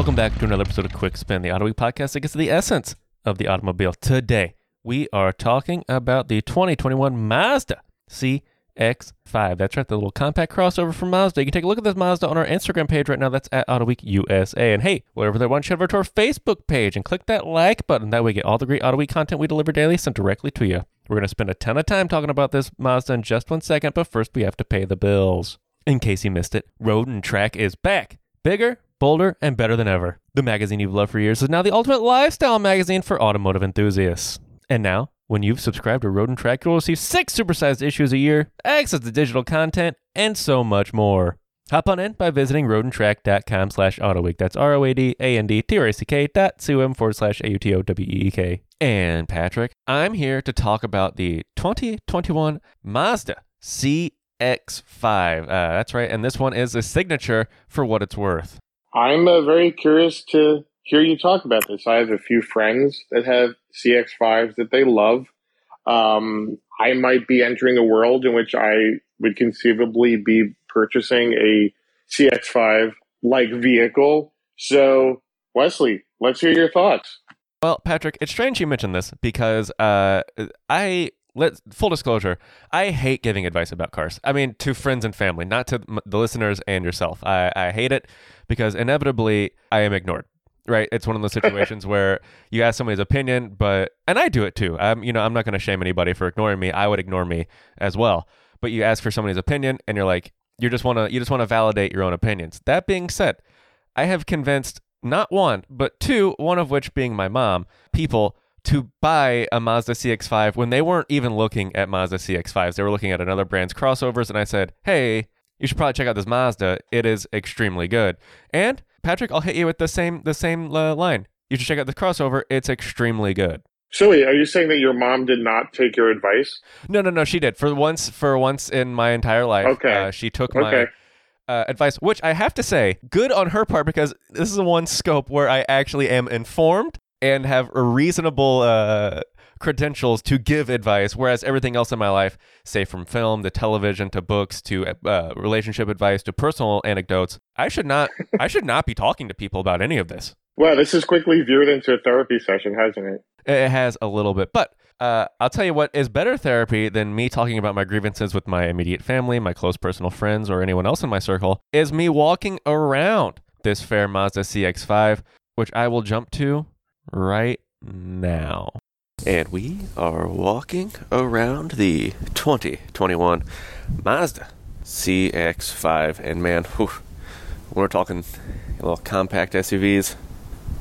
welcome back to another episode of Quick Spin, the Autoweek podcast that gets to the essence of the automobile. Today, we are talking about the 2021 Mazda CX5. That's right, the little compact crossover from Mazda. You can take a look at this Mazda on our Instagram page right now. That's at Autoweek USA. And hey, whatever they want, head over to our Facebook page and click that like button. That way, get all the great Autoweek content we deliver daily sent directly to you. We're going to spend a ton of time talking about this Mazda in just one second, but first, we have to pay the bills. In case you missed it, Road and Track is back. Bigger, bolder, and better than ever. The magazine you've loved for years is now the ultimate lifestyle magazine for automotive enthusiasts. And now, when you've subscribed to Road and Track, you'll receive six supersized issues a year, access to digital content, and so much more. Hop on in by visiting roadandtrack.com slash autoweek. That's R-O-A-D-A-N-D-T-R-A-C-K dot C-O-M forward slash A-U-T-O-W-E-E-K. And Patrick, I'm here to talk about the 2021 Mazda CX-5. Uh, that's right, and this one is a signature for what it's worth. I'm uh, very curious to hear you talk about this. I have a few friends that have CX5s that they love. Um, I might be entering a world in which I would conceivably be purchasing a CX5 like vehicle. So, Wesley, let's hear your thoughts. Well, Patrick, it's strange you mentioned this because uh, I let full disclosure, I hate giving advice about cars. I mean, to friends and family, not to the listeners and yourself. I, I hate it because inevitably I am ignored. Right, it's one of those situations where you ask somebody's opinion, but and I do it too. I'm, you know, I'm not going to shame anybody for ignoring me. I would ignore me as well. But you ask for somebody's opinion, and you're like, you just want to, you just want to validate your own opinions. That being said, I have convinced not one, but two, one of which being my mom, people to buy a Mazda CX5 when they weren't even looking at Mazda CX5s. They were looking at another brand's crossovers, and I said, hey, you should probably check out this Mazda. It is extremely good. And Patrick, I'll hit you with the same the same uh, line. You should check out the crossover. It's extremely good. So, wait, are you saying that your mom did not take your advice? No, no, no. She did for once. For once in my entire life, Okay. uh, she took my Okay. uh, advice, which I have to say, good on her part because this is the one scope where I actually am informed and have a reasonable uh, credentials to give advice. Whereas everything else in my life, say from film to television to books to uh, relationship advice to personal anecdotes, I should not. I should not be talking to people about any of this. Well, this has quickly veered into a therapy session, hasn't it? It has a little bit, but uh, I'll tell you what is better therapy than me talking about my grievances with my immediate family, my close personal friends, or anyone else in my circle is me walking around this fair Mazda CX5, which I will jump to right now. And we are walking around the 2021 Mazda CX5. And man, whew, we're talking little compact SUVs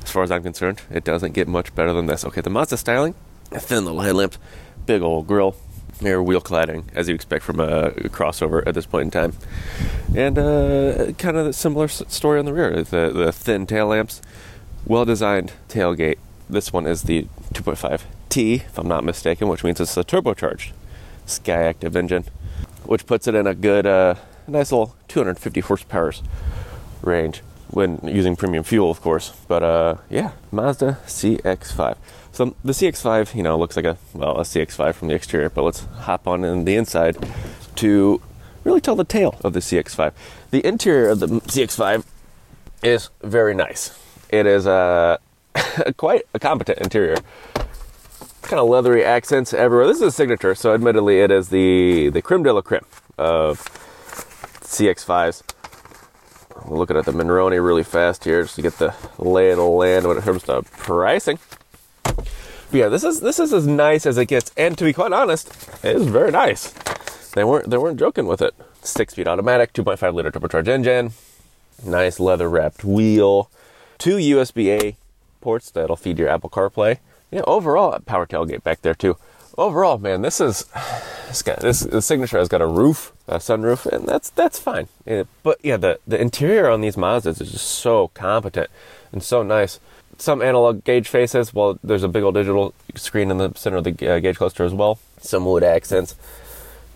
as far as I'm concerned, it doesn't get much better than this. Okay, the Mazda styling, a thin little headlamps, big old grille, mirror wheel cladding, as you expect from a crossover at this point in time, and uh, kind of a similar story on the rear. The the thin tail lamps, well designed tailgate. This one is the 2.5T, if I'm not mistaken, which means it's a turbocharged Skyactiv engine, which puts it in a good, uh, nice little 250 horsepower range when using premium fuel, of course. But uh, yeah, Mazda CX-5. So the CX-5, you know, looks like a well a CX-5 from the exterior, but let's hop on in the inside to really tell the tale of the CX-5. The interior of the CX-5 is very nice. It is uh, quite a competent interior. Kind of leathery accents everywhere. This is a signature, so admittedly, it is the the creme de la creme of CX-5s. We're looking at the Monroney really fast here just to get the lay of the land when it comes to pricing. But yeah, this is this is as nice as it gets, and to be quite honest, it is very nice. They weren't they weren't joking with it. Six speed automatic, 2.5 liter turbocharged engine, nice leather wrapped wheel, two USB A ports that'll feed your Apple CarPlay. Yeah, overall power tailgate back there too. Overall, man, this is this this the signature has got a roof, a sunroof, and that's that's fine. Yeah, but yeah, the the interior on these Mazdas is just so competent and so nice. Some analog gauge faces, well, there's a big old digital screen in the center of the uh, gauge cluster as well. Some wood accents,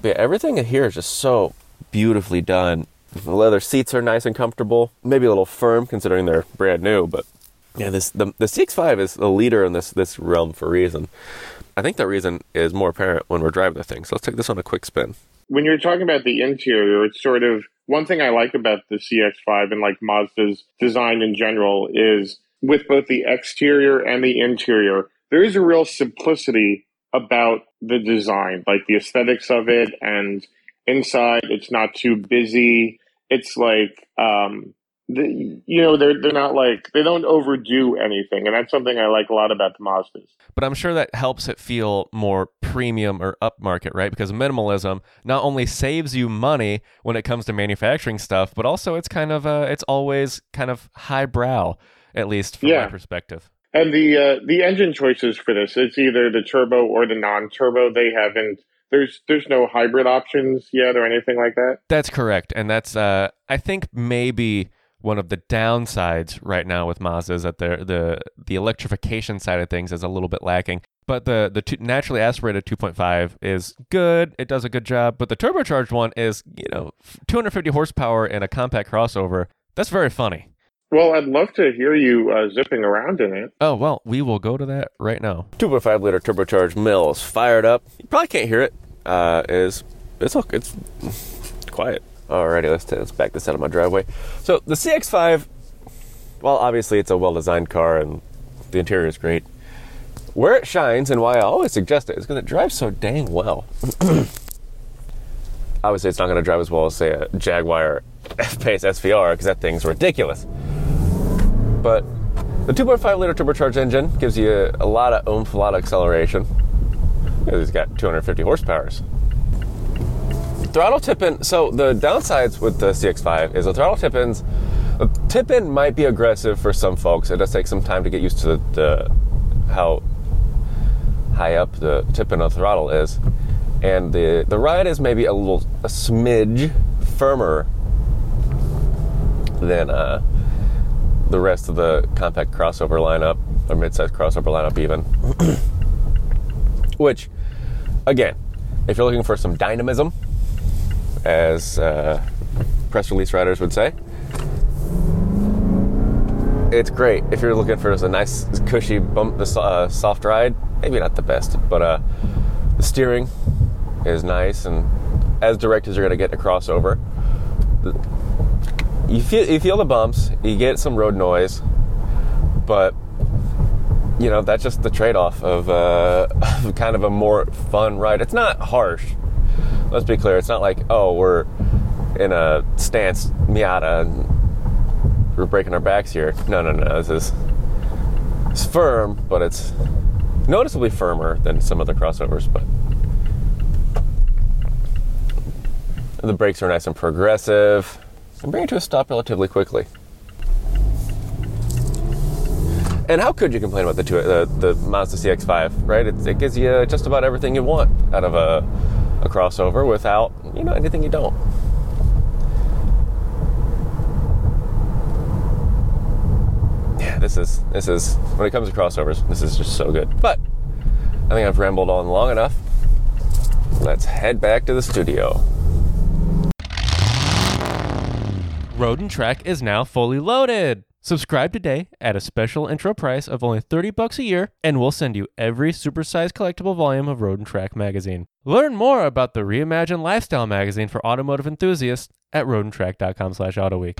but yeah, everything here is just so beautifully done. The leather seats are nice and comfortable, maybe a little firm considering they're brand new, but yeah, this the the CX5 is the leader in this this realm for a reason. I think that reason is more apparent when we're driving the thing. So let's take this on a quick spin. When you're talking about the interior, it's sort of one thing I like about the CX5 and like Mazda's design in general is with both the exterior and the interior, there is a real simplicity about the design, like the aesthetics of it and inside it's not too busy. It's like um the, you know they're they're not like they don't overdo anything and that's something i like a lot about the mazdas. But i'm sure that helps it feel more premium or upmarket right? Because minimalism not only saves you money when it comes to manufacturing stuff but also it's kind of uh it's always kind of highbrow at least from Yeah. my perspective. And the uh the engine choices for this it's either the turbo or the non-turbo they haven't there's there's no hybrid options yet or anything like that That's correct, and that's uh, I think maybe one of the downsides right now with Mazda is that the the the electrification side of things is a little bit lacking. But the the two, naturally aspirated 2.5 is good; it does a good job. But the turbocharged one is you know 250 horsepower in a compact crossover. That's very funny. well i'd love to hear you uh, zipping around in it Oh well, we will go to that right now. 2.5 liter turbocharged Mills fired up. You probably can't hear it. Uh, is it's it's quiet. Alrighty, let's let's back this out of my driveway. So the CX-5, well, obviously it's a well-designed car and the interior is great. Where it shines and why I always suggest it is because it drives so dang well. obviously, it's not going to drive as well as say a Jaguar F-Pace SVR because that thing's ridiculous. But the 2.5 liter turbocharged engine gives you a lot of oomph, a lot of acceleration. It's got 250 horsepower. Throttle tip-in. So the downsides with the CX-5 is the throttle tip-ins. The tip-in might be aggressive for some folks. It does take some time to get used to the, the how high up the tip-in of the throttle is, and the the ride is maybe a little a smidge firmer than uh, the rest of the compact crossover lineup or midsize crossover lineup even which again if you're looking for some dynamism as uh, press release writers would say it's great. If you're looking for just a nice cushy bump uh, soft ride maybe not the best but uh, the steering is nice and as direct as you're going to get in a crossover you feel you feel the bumps, you get some road noise, but you know that's just the trade-off of, uh, of kind of a more fun ride. It's not harsh. Let's be clear. It's not like oh we're in a stance Miata and we're breaking our backs here. No, no, no. This is it's firm, but it's noticeably firmer than some other crossovers. But the brakes are nice and progressive and bring it to a stop relatively quickly. And how could you complain about the two, the, the Mazda CX-5, right? It, it gives you just about everything you want out of a, a crossover without, you know, anything you don't. Yeah, this is this is when it comes to crossovers, this is just so good. But I think I've rambled on long enough. Let's head back to the studio. Road and Track is now fully loaded. Subscribe today at a special intro price of only 30 bucks a year, and we'll send you every supersized collectible volume of Road and Track magazine. Learn more about the reimagined lifestyle magazine for automotive enthusiasts at roadandtrack.com slash autoweek.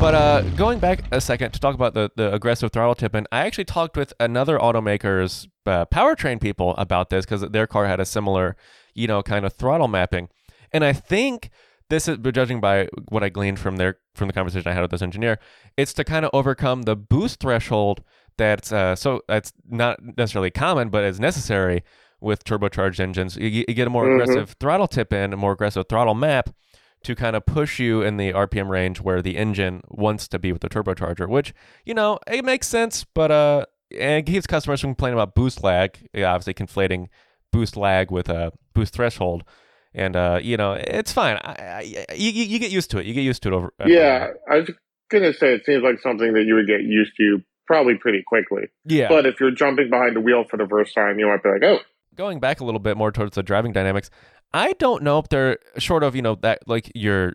But uh, going back a second to talk about the, the aggressive throttle tip-in, I actually talked with another automaker's uh, powertrain people about this because their car had a similar, you know, kind of throttle mapping. And I think this is but judging by what I gleaned from their from the conversation I had with this engineer, it's to kind of overcome the boost threshold that's uh, so that's not necessarily common, but is necessary with turbocharged engines. You, you get a more Mhm. aggressive throttle tip in, a more aggressive throttle map to kind of push you in the RPM range where the engine wants to be with the turbocharger, which, you know, it makes sense, but uh, and it keeps customers from complaining about boost lag, yeah, obviously conflating boost lag with a boost threshold. And, uh, you know, it's fine. I, I, you, you get used to it. You get used to it over. yeah while. i was gonna say it seems like something that you would get used to probably pretty quickly Yeah. but if you're jumping behind the wheel for the first time you might be like oh going back a little bit more towards the driving dynamics, I don't know if they're short of, you know, that like your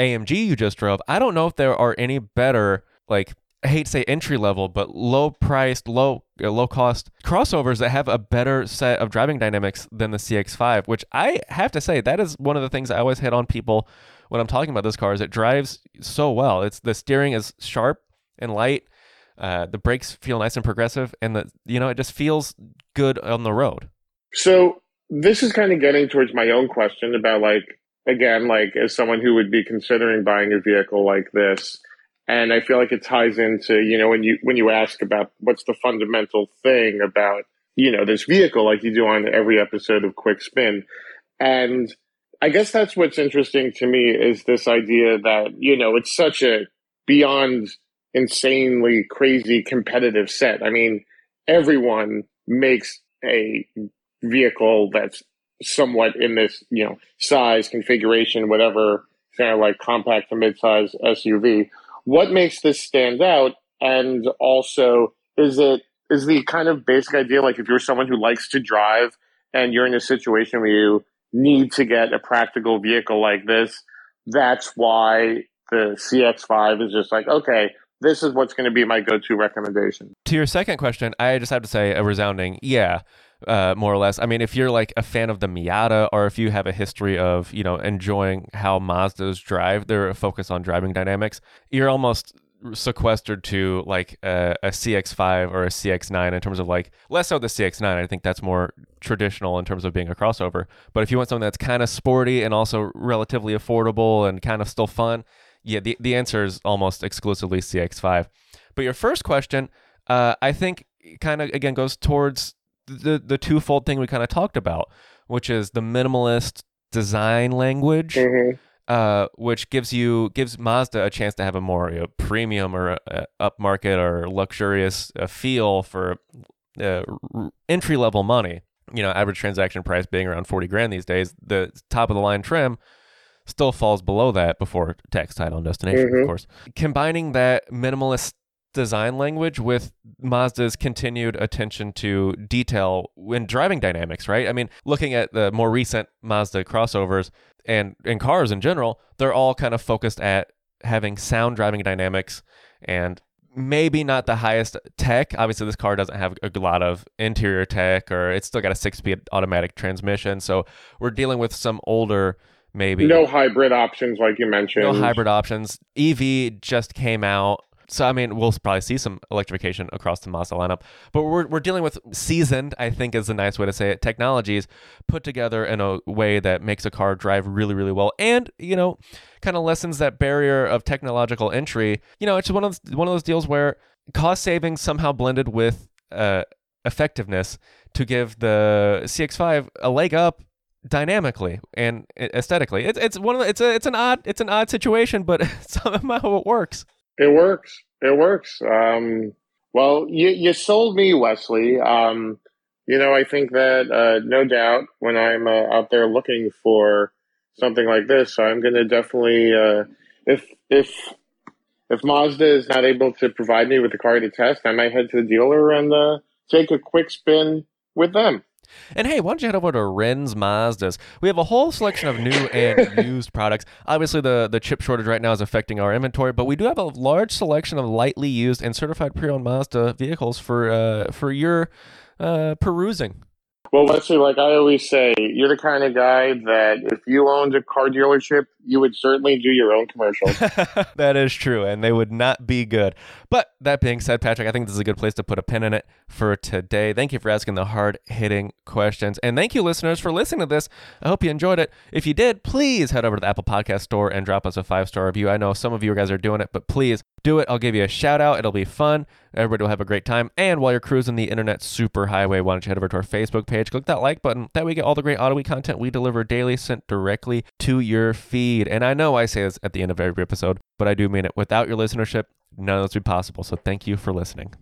AMG you just drove. I don't know if there are any better, like, I hate to say entry level, but low priced, low uh, low cost crossovers that have a better set of driving dynamics than the CX5, which I have to say that is one of the things I always hit on people when I'm talking about this car is it drives so well. It's the steering is sharp and light. Uh, the brakes feel nice and progressive, and the you know it just feels good on the road. So this is kind of getting towards my own question about like again like as someone who would be considering buying a vehicle like this and i feel like it ties into you know when you when you ask about what's the fundamental thing about you know this vehicle like you do on every episode of quick spin and i guess that's what's interesting to me is this idea that you know it's such a beyond insanely crazy competitive set i mean everyone makes a vehicle that's somewhat in this, you know, size, configuration, whatever, kind of like compact to mid-size SUV. What makes this stand out? And also, is it is the kind of basic idea like if you're someone who likes to drive and you're in a situation where you need to get a practical vehicle like this, that's why the CX5 is just like, okay, this is what's going to be my go-to recommendation. To your second question, I just have to say a resounding yeah uh, more or less. I mean, if you're like a fan of the Miata, or if you have a history of you know enjoying how Mazdas drive, they're a focus on driving dynamics. You're almost sequestered to like a, a, CX5 or a CX9 in terms of like less so the CX9. I think that's more traditional in terms of being a crossover. But if you want something that's kind of sporty and also relatively affordable and kind of still fun, yeah, the the answer is almost exclusively CX5. But your first question, uh, I think, kind of again goes towards the the twofold thing we kind of talked about, which is the minimalist design language, mm-hmm. uh, which gives you gives Mazda a chance to have a more you know, premium or uh, upmarket or luxurious uh, feel for uh, r- entry level money. You know, average transaction price being around forty grand these days. The top of the line trim still falls below that before tax, title, and destination, mm-hmm. of course. Combining that minimalist design language with Mazda's continued attention to detail in driving dynamics, right? I mean, looking at the more recent Mazda crossovers and in cars in general, they're all kind of focused at having sound driving dynamics and maybe not the highest tech. Obviously, this car doesn't have a lot of interior tech or it's still got a six speed automatic transmission. So we're dealing with some older maybe no hybrid options like you mentioned no hybrid options ev just came out so I mean, we'll probably see some electrification across the Mazda lineup, but we're we're dealing with seasoned, I think is a nice way to say it, technologies put together in a way that makes a car drive really really well, and you know, kind of lessens that barrier of technological entry. You know, it's one of those, one of those deals where cost savings somehow blended with uh, effectiveness to give the CX5 a leg up dynamically and aesthetically. It's it's one of the, it's a it's an odd it's an odd situation, but somehow it works. It works. It works. Um, well, you, you sold me, Wesley. Um, you know, I think that uh, no doubt when I'm uh, out there looking for something like this, I'm going to definitely uh, if if if Mazda is not able to provide me with the car to test, I might head to the dealer and uh, take a quick spin with them. And hey, why don't you head over to Wren's Mazdas? We have a whole selection of new and used products. Obviously, the, the chip shortage right now is affecting our inventory, but we do have a large selection of lightly used and certified pre-owned Mazda vehicles for uh, for your uh, perusing. Well, see. Like I always say, you're the kind of guy that if you owned a car dealership, you would certainly do your own commercials. that is true, and they would not be good. But that being said, Patrick, I think this is a good place to put a pin in it for today. Thank you for asking the hard hitting questions. And thank you, listeners, for listening to this. I hope you enjoyed it. If you did, please head over to the Apple Podcast Store and drop us a five star review. I know some of you guys are doing it, but please do it. I'll give you a shout out. It'll be fun. Everybody will have a great time. And while you're cruising the internet super highway, why don't you head over to our Facebook page, click that like button. That way, get all the great Week content we deliver daily sent directly to your feed. And I know I say this at the end of every episode, but I do mean it. Without your listenership, none of this would be possible. So thank you for listening.